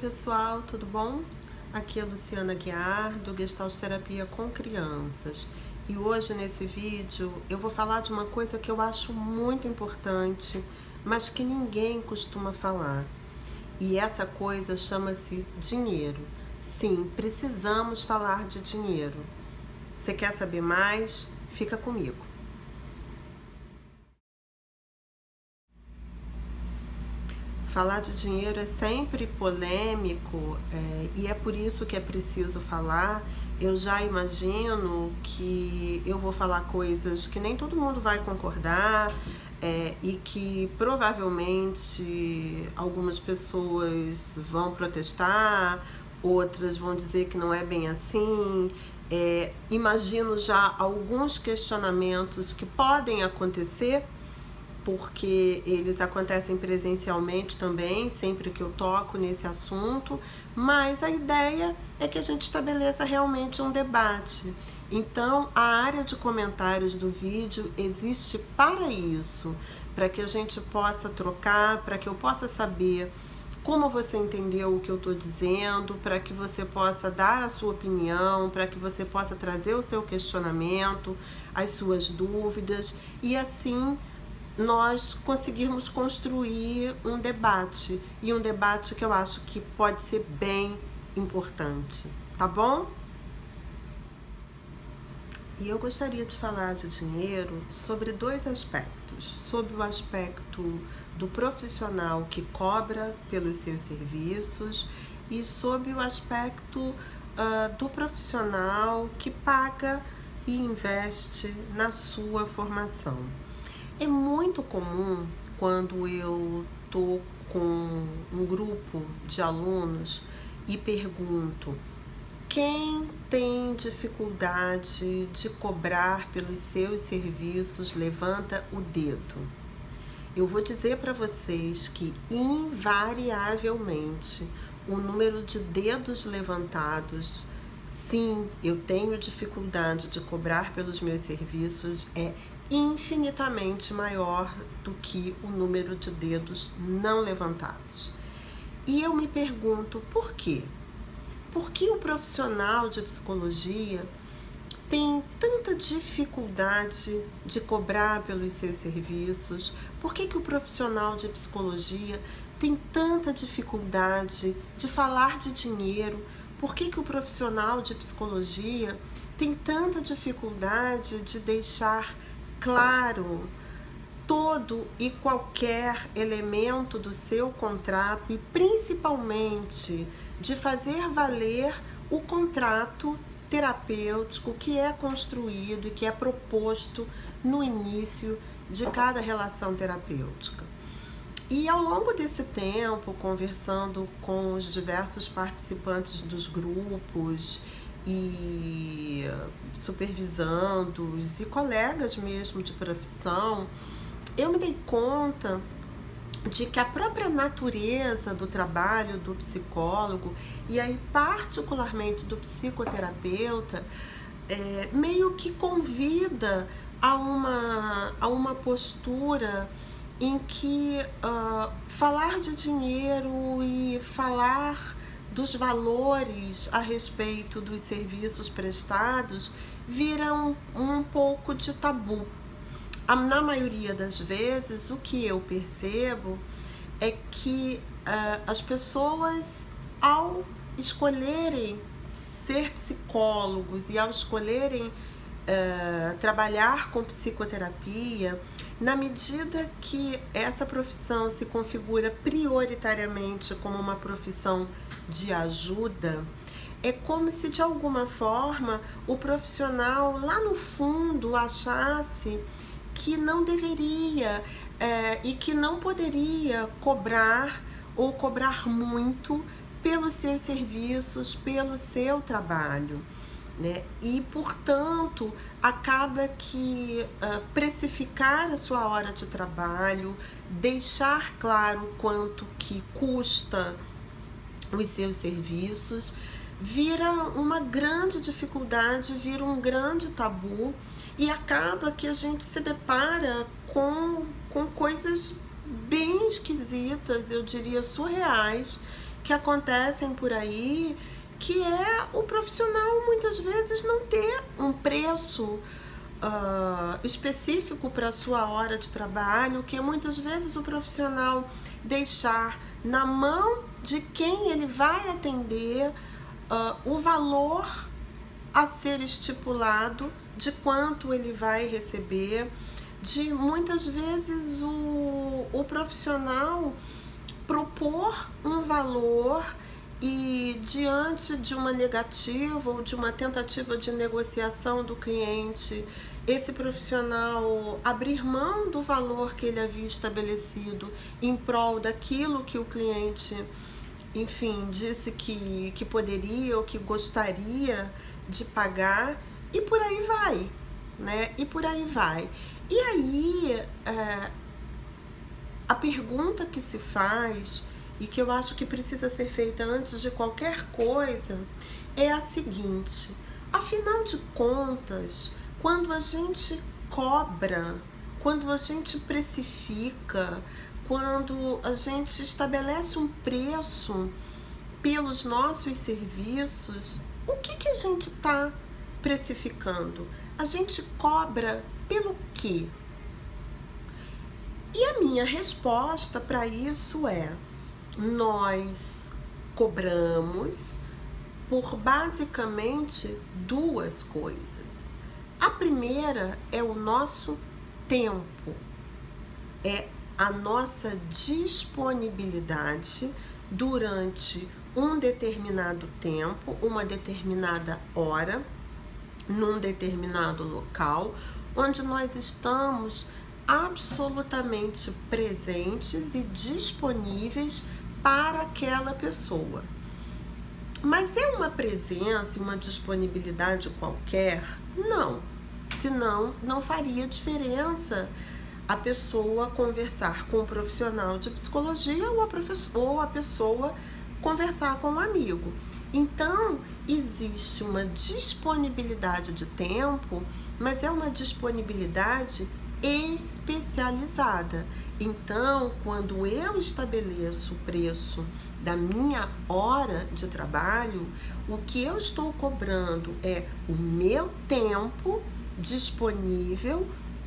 pessoal, tudo bom? Aqui é Luciana Guiar, do Gestalt Terapia com Crianças. E hoje nesse vídeo eu vou falar de uma coisa que eu acho muito importante, mas que ninguém costuma falar. E essa coisa chama-se dinheiro. Sim, precisamos falar de dinheiro. Você quer saber mais? Fica comigo. Falar de dinheiro é sempre polêmico é, e é por isso que é preciso falar. Eu já imagino que eu vou falar coisas que nem todo mundo vai concordar é, e que provavelmente algumas pessoas vão protestar, outras vão dizer que não é bem assim. É, imagino já alguns questionamentos que podem acontecer porque eles acontecem presencialmente também, sempre que eu toco nesse assunto, mas a ideia é que a gente estabeleça realmente um debate. Então, a área de comentários do vídeo existe para isso, para que a gente possa trocar, para que eu possa saber como você entendeu o que eu estou dizendo, para que você possa dar a sua opinião, para que você possa trazer o seu questionamento, as suas dúvidas e assim nós conseguirmos construir um debate e um debate que eu acho que pode ser bem importante, tá bom? E eu gostaria de falar de dinheiro sobre dois aspectos: sobre o aspecto do profissional que cobra pelos seus serviços e sobre o aspecto uh, do profissional que paga e investe na sua formação. É muito comum quando eu tô com um grupo de alunos e pergunto quem tem dificuldade de cobrar pelos seus serviços, levanta o dedo. Eu vou dizer para vocês que invariavelmente o número de dedos levantados, sim, eu tenho dificuldade de cobrar pelos meus serviços, é infinitamente maior do que o número de dedos não levantados. E eu me pergunto por quê? Por que o profissional de psicologia tem tanta dificuldade de cobrar pelos seus serviços? Por que, que o profissional de psicologia tem tanta dificuldade de falar de dinheiro? Por que, que o profissional de psicologia tem tanta dificuldade de deixar claro todo e qualquer elemento do seu contrato e principalmente de fazer valer o contrato terapêutico que é construído e que é proposto no início de cada relação terapêutica. E ao longo desse tempo, conversando com os diversos participantes dos grupos e supervisandos e colegas mesmo de profissão, eu me dei conta de que a própria natureza do trabalho do psicólogo e aí particularmente do psicoterapeuta é, meio que convida a uma, a uma postura em que uh, falar de dinheiro e falar dos valores a respeito dos serviços prestados vira um, um pouco de tabu. Na maioria das vezes, o que eu percebo é que uh, as pessoas, ao escolherem ser psicólogos e ao escolherem uh, trabalhar com psicoterapia, na medida que essa profissão se configura prioritariamente como uma profissão de ajuda, é como se de alguma forma o profissional lá no fundo achasse que não deveria é, e que não poderia cobrar ou cobrar muito pelos seus serviços, pelo seu trabalho. Né? E, portanto, acaba que uh, precificar a sua hora de trabalho, deixar claro quanto que custa os seus serviços, vira uma grande dificuldade, vira um grande tabu e acaba que a gente se depara com, com coisas bem esquisitas, eu diria surreais, que acontecem por aí, que é o profissional muitas vezes não ter um preço uh, específico para a sua hora de trabalho, que muitas vezes o profissional deixar na mão de quem ele vai atender uh, o valor a ser estipulado de quanto ele vai receber, de muitas vezes o, o profissional propor um valor e diante de uma negativa ou de uma tentativa de negociação do cliente, esse profissional abrir mão do valor que ele havia estabelecido em prol daquilo que o cliente, enfim, disse que, que poderia ou que gostaria de pagar, e por aí vai, né? E por aí vai. E aí, é, a pergunta que se faz e que eu acho que precisa ser feita antes de qualquer coisa é a seguinte: afinal de contas, quando a gente cobra, quando a gente precifica, quando a gente estabelece um preço pelos nossos serviços, o que, que a gente está precificando? A gente cobra pelo quê? E a minha resposta para isso é: nós cobramos por basicamente duas coisas. A primeira é o nosso tempo, é a nossa disponibilidade durante um determinado tempo, uma determinada hora, num determinado local, onde nós estamos absolutamente presentes e disponíveis para aquela pessoa. Mas é uma presença uma disponibilidade qualquer? Não. Senão, não faria diferença a pessoa conversar com um profissional de psicologia ou a, ou a pessoa conversar com um amigo. Então, existe uma disponibilidade de tempo, mas é uma disponibilidade especializada. Então, quando eu estabeleço o preço da minha hora de trabalho, o que eu estou cobrando é o meu tempo disponível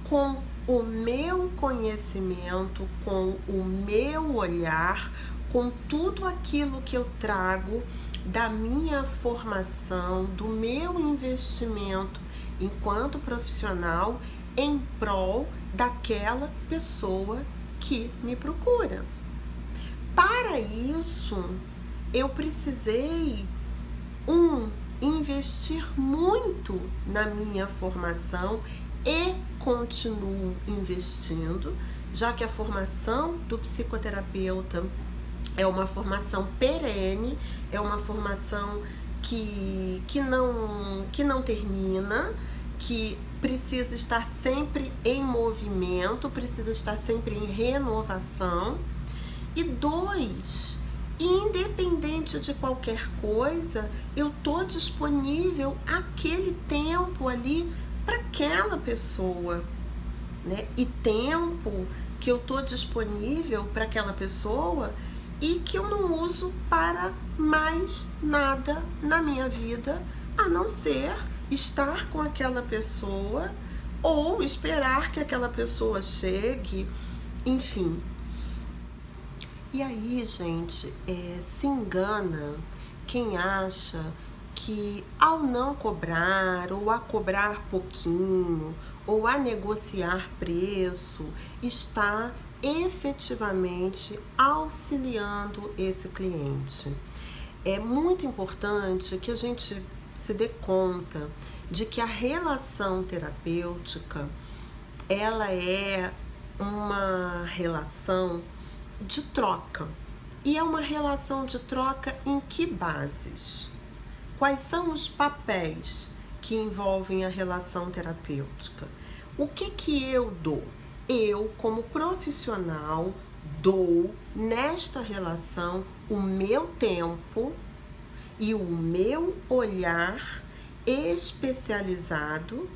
com o meu conhecimento, com o meu olhar, com tudo aquilo que eu trago da minha formação, do meu investimento enquanto profissional em prol daquela pessoa que me procura. Para isso, eu precisei um investir muito na minha formação e continuo investindo, já que a formação do psicoterapeuta é uma formação perene, é uma formação que, que, não, que não termina, que precisa estar sempre em movimento, precisa estar sempre em renovação. E dois, independente de qualquer coisa, eu tô disponível aquele tempo ali para aquela pessoa, né? E tempo que eu tô disponível para aquela pessoa e que eu não uso para mais nada na minha vida a não ser estar com aquela pessoa ou esperar que aquela pessoa chegue, enfim. E aí, gente, é, se engana quem acha que ao não cobrar ou a cobrar pouquinho ou a negociar preço está efetivamente auxiliando esse cliente. É muito importante que a gente se dê conta de que a relação terapêutica ela é uma relação de troca. E é uma relação de troca em que bases? Quais são os papéis que envolvem a relação terapêutica? O que que eu dou? Eu, como profissional, dou nesta relação o meu tempo e o meu olhar especializado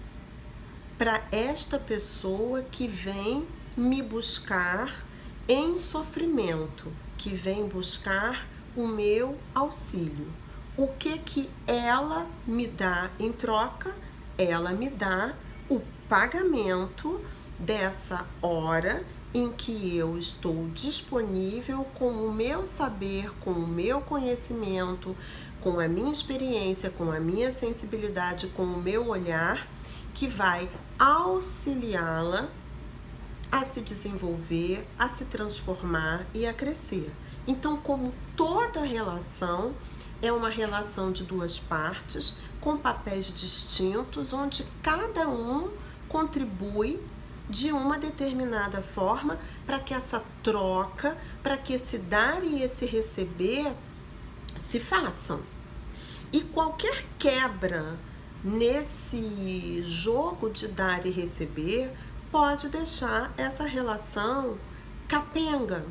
para esta pessoa que vem me buscar em sofrimento, que vem buscar o meu auxílio. O que que ela me dá em troca? Ela me dá o pagamento dessa hora em que eu estou disponível com o meu saber, com o meu conhecimento, com a minha experiência, com a minha sensibilidade, com o meu olhar, que vai auxiliá-la a se desenvolver, a se transformar e a crescer. Então, como toda relação é uma relação de duas partes, com papéis distintos, onde cada um contribui de uma determinada forma para que essa troca, para que esse dar e esse receber se façam. E qualquer quebra nesse jogo de dar e receber pode deixar essa relação capenga.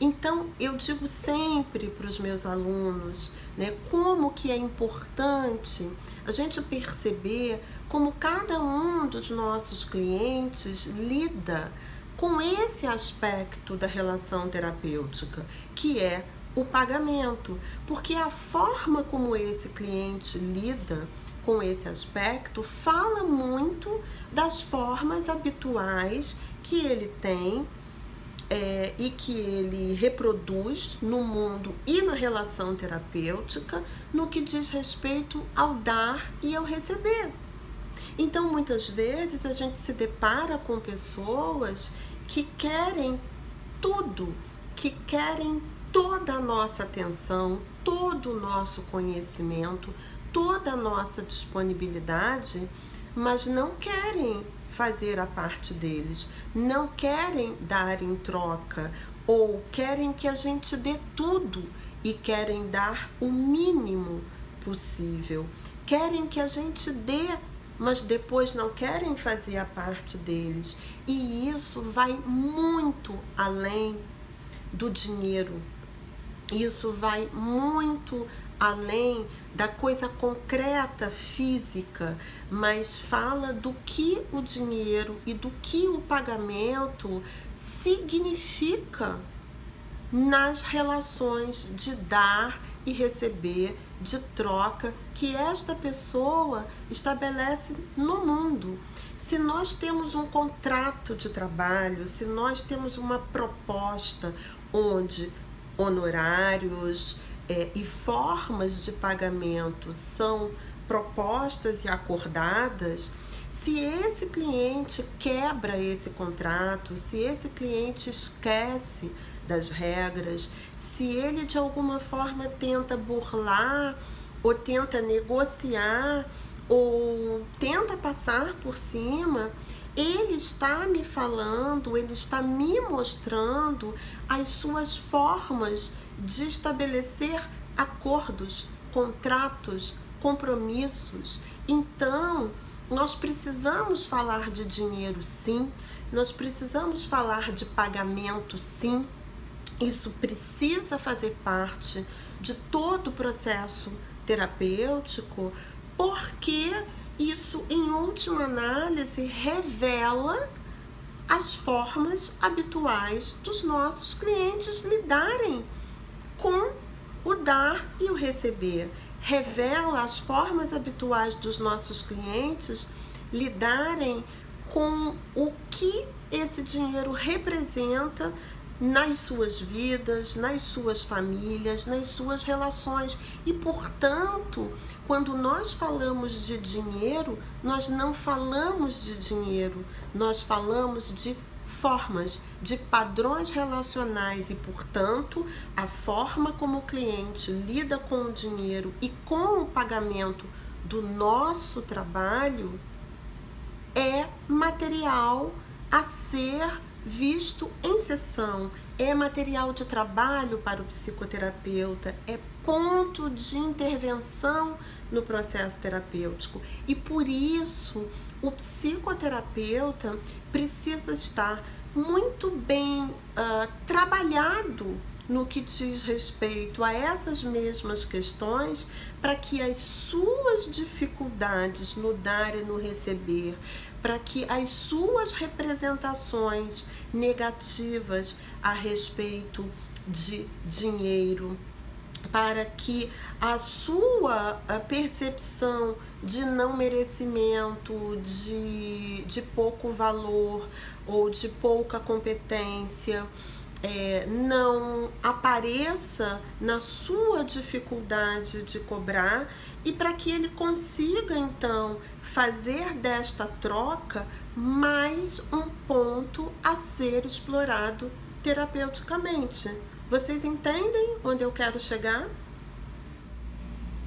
Então, eu digo sempre para os meus alunos, né, como que é importante a gente perceber como cada um dos nossos clientes lida com esse aspecto da relação terapêutica, que é o pagamento, porque a forma como esse cliente lida com esse aspecto fala muito das formas habituais que ele tem é, e que ele reproduz no mundo e na relação terapêutica no que diz respeito ao dar e ao receber. Então, muitas vezes a gente se depara com pessoas que querem tudo, que querem toda a nossa atenção, todo o nosso conhecimento, toda a nossa disponibilidade, mas não querem fazer a parte deles, não querem dar em troca ou querem que a gente dê tudo e querem dar o mínimo possível. Querem que a gente dê mas depois não querem fazer a parte deles. E isso vai muito além do dinheiro. Isso vai muito além da coisa concreta física, mas fala do que o dinheiro e do que o pagamento significa nas relações de dar e receber de troca que esta pessoa estabelece no mundo. Se nós temos um contrato de trabalho, se nós temos uma proposta onde honorários é, e formas de pagamento são propostas e acordadas, se esse cliente quebra esse contrato, se esse cliente esquece das regras, se ele de alguma forma tenta burlar ou tenta negociar ou tenta passar por cima, ele está me falando, ele está me mostrando as suas formas de estabelecer acordos, contratos, compromissos. Então, nós precisamos falar de dinheiro sim, nós precisamos falar de pagamento sim, isso precisa fazer parte de todo o processo terapêutico, porque isso, em última análise, revela as formas habituais dos nossos clientes lidarem com o dar e o receber. Revela as formas habituais dos nossos clientes lidarem com o que esse dinheiro representa nas suas vidas, nas suas famílias, nas suas relações. E, portanto, quando nós falamos de dinheiro, nós não falamos de dinheiro, nós falamos de formas, de padrões relacionais e, portanto, a forma como o cliente lida com o dinheiro e com o pagamento do nosso trabalho é material a ser visto em sessão, é material de trabalho para o psicoterapeuta, é ponto de intervenção no processo terapêutico. E por isso, o psicoterapeuta precisa estar muito bem uh, trabalhado no que diz respeito a essas mesmas questões, para que as suas dificuldades no dar e no receber, para que as suas representações negativas a respeito de dinheiro, para que a sua percepção de não merecimento, de, de pouco valor ou de pouca competência é, não apareça na sua dificuldade de cobrar e para que ele consiga então fazer desta troca mais um ponto a ser explorado terapeuticamente. Vocês entendem onde eu quero chegar?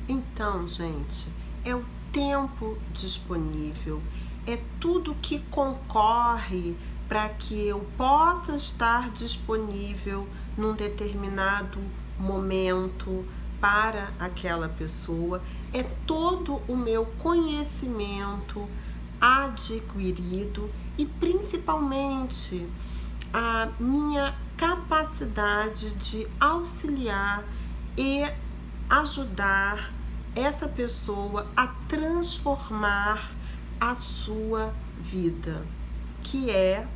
Então, gente, é o tempo disponível, é tudo que concorre para que eu possa estar disponível num determinado momento para aquela pessoa, é todo o meu conhecimento adquirido e principalmente a minha capacidade de auxiliar e ajudar essa pessoa a transformar a sua vida, que é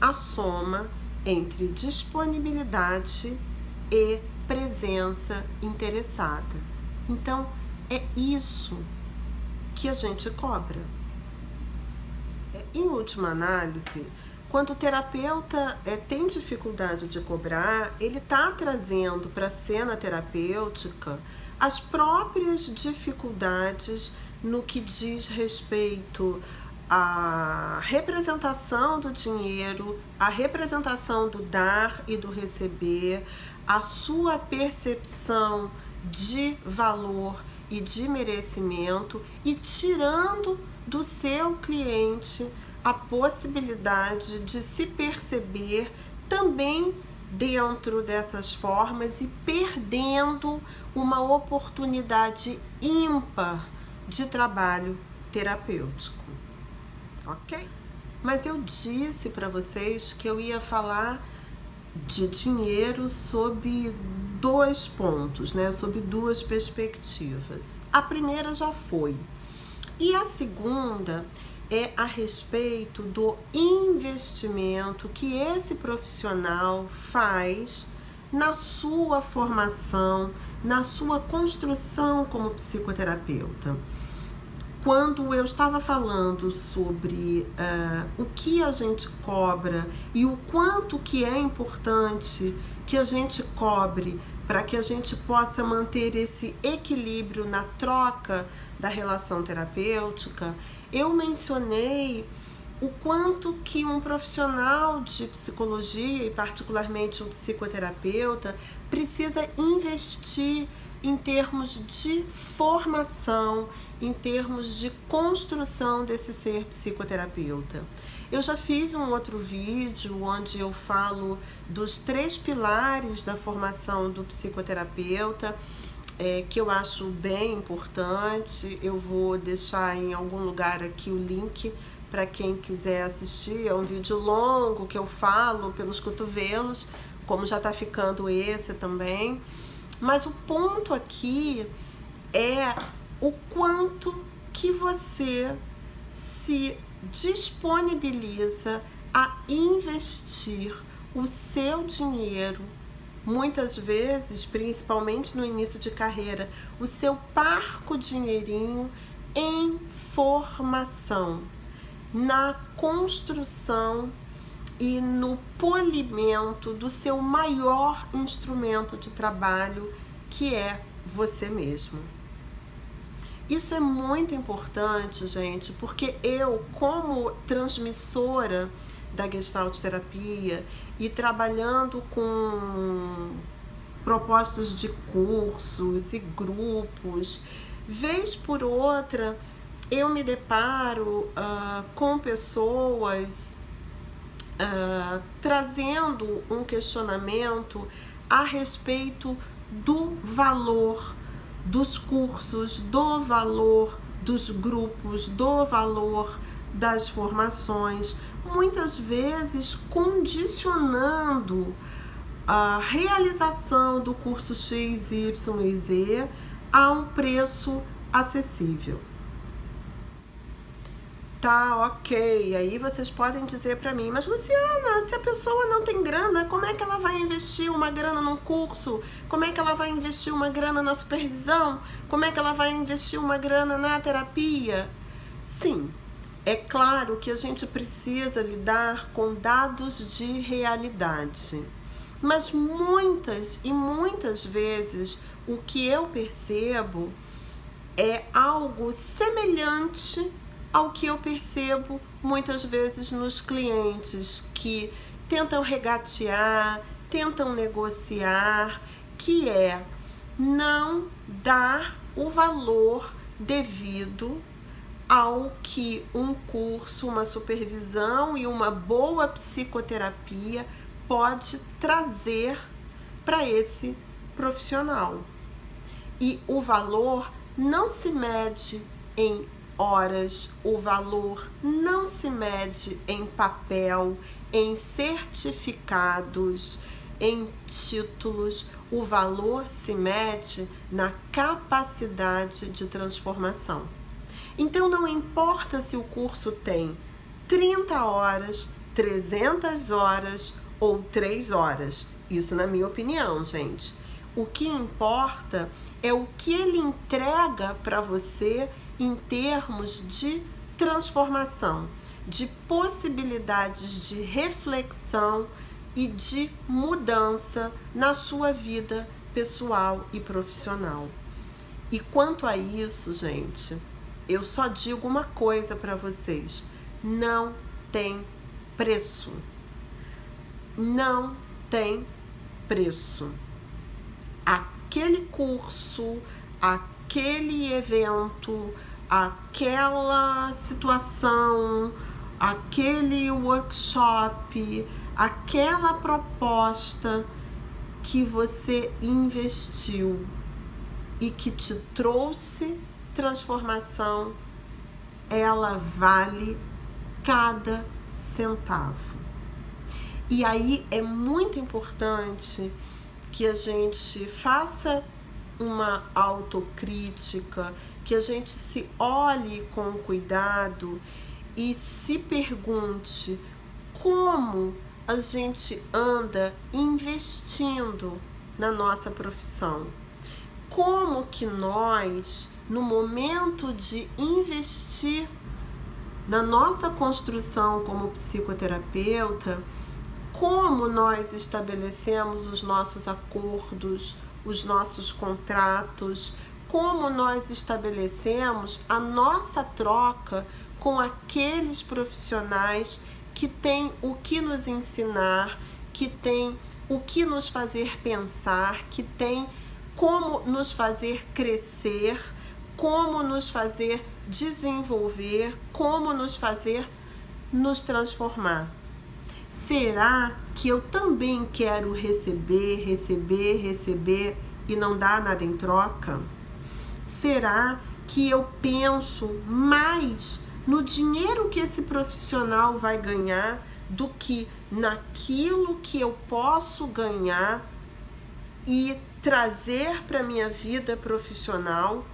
a soma entre disponibilidade e presença interessada. Então, é isso que a gente cobra. Em última análise, quando o terapeuta é, tem dificuldade de cobrar, ele está trazendo para a cena terapêutica as próprias dificuldades no que diz respeito a representação do dinheiro, a representação do dar e do receber, a sua percepção de valor e de merecimento e tirando do seu cliente a possibilidade de se perceber também dentro dessas formas e perdendo uma oportunidade ímpar de trabalho terapêutico ok? Mas eu disse para vocês que eu ia falar de dinheiro sob dois pontos, né? Sob duas perspectivas. A primeira já foi. E a segunda é a respeito do investimento que esse profissional faz na sua formação, na sua construção como psicoterapeuta. Quando eu estava falando sobre uh, o que a gente cobra e o quanto que é importante que a gente cobre para que a gente possa manter esse equilíbrio na troca da relação terapêutica, eu mencionei o quanto que um profissional de psicologia e particularmente um psicoterapeuta precisa investir em termos de formação, em termos de construção desse ser psicoterapeuta. Eu já fiz um outro vídeo onde eu falo dos três pilares da formação do psicoterapeuta, é, que eu acho bem importante. Eu vou deixar em algum lugar aqui o link para quem quiser assistir. É um vídeo longo que eu falo pelos cotovelos, como já está ficando esse também. Mas o ponto aqui é o quanto que você se disponibiliza a investir o seu dinheiro, muitas vezes, principalmente no início de carreira, o seu parco dinheirinho em formação, na construção e no polimento do seu maior instrumento de trabalho, que é você mesmo. Isso é muito importante, gente, porque eu, como transmissora da Gestalt terapia e trabalhando com propostas de cursos e grupos, vez por outra eu me deparo uh, com pessoas uh, trazendo um questionamento a respeito do valor dos cursos, do valor dos grupos, do valor das formações, muitas vezes condicionando a realização do curso X, Y e Z a um preço acessível. Tá, ok. Aí vocês podem dizer para mim, mas Luciana, se a pessoa não tem grana, como é que ela vai investir uma grana num curso? Como é que ela vai investir uma grana na supervisão? Como é que ela vai investir uma grana na terapia? Sim, é claro que a gente precisa lidar com dados de realidade. Mas muitas e muitas vezes o que eu percebo é algo semelhante ao que eu percebo muitas vezes nos clientes que tentam regatear, tentam negociar, que é não dar o valor devido ao que um curso, uma supervisão e uma boa psicoterapia pode trazer para esse profissional. E o valor não se mede em horas, o valor não se mede em papel, em certificados, em títulos. O valor se mede na capacidade de transformação. Então não importa se o curso tem 30 horas, 300 horas ou 3 horas. Isso na minha opinião, gente. O que importa é o que ele entrega para você em termos de transformação, de possibilidades de reflexão e de mudança na sua vida pessoal e profissional. E quanto a isso, gente, eu só digo uma coisa para vocês: não tem preço. Não tem preço aquele curso, aquele evento, aquela situação, aquele workshop, aquela proposta que você investiu e que te trouxe transformação, ela vale cada centavo. E aí é muito importante que a gente faça uma autocrítica, que a gente se olhe com cuidado e se pergunte como a gente anda investindo na nossa profissão. Como que nós, no momento de investir na nossa construção como psicoterapeuta, como nós estabelecemos os nossos acordos, os nossos contratos, como nós estabelecemos a nossa troca com aqueles profissionais que têm o que nos ensinar, que têm o que nos fazer pensar, que têm como nos fazer crescer, como nos fazer desenvolver, como nos fazer nos transformar. Será que eu também quero receber, receber, receber e não dar nada em troca? Será que eu penso mais no dinheiro que esse profissional vai ganhar do que naquilo que eu posso ganhar e trazer para minha vida profissional?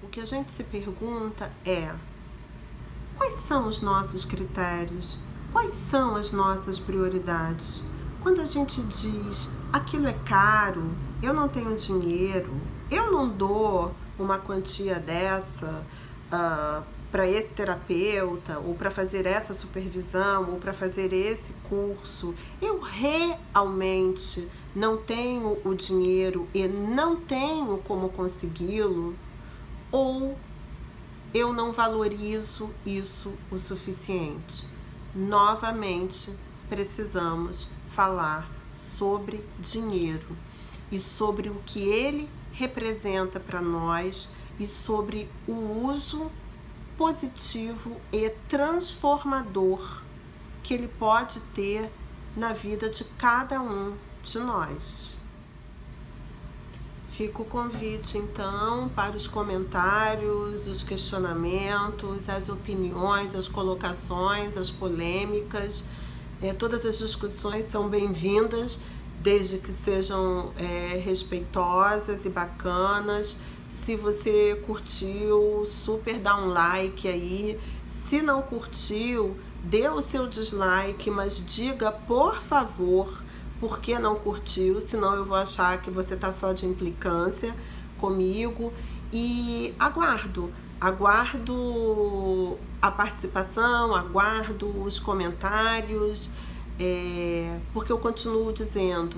O que a gente se pergunta é: quais são os nossos critérios? Quais são as nossas prioridades? Quando a gente diz aquilo é caro, eu não tenho dinheiro, eu não dou uma quantia dessa uh, para esse terapeuta, ou para fazer essa supervisão, ou para fazer esse curso, eu realmente não tenho o dinheiro e não tenho como consegui-lo, ou eu não valorizo isso o suficiente? Novamente precisamos falar sobre dinheiro e sobre o que ele representa para nós e sobre o uso positivo e transformador que ele pode ter na vida de cada um de nós. Fica o convite então para os comentários, os questionamentos, as opiniões, as colocações, as polêmicas. É, todas as discussões são bem-vindas, desde que sejam é, respeitosas e bacanas, Se você curtiu, super dá um like aí. Se não curtiu, dê o seu dislike, mas diga por favor por que não curtiu, senão eu vou achar que você tá só de implicância comigo e aguardo, aguardo a participação, aguardo os comentários, é, porque eu continuo dizendo,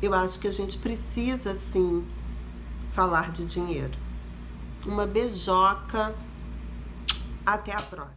eu acho que a gente precisa sim falar de dinheiro. Uma beijoca, até a próxima.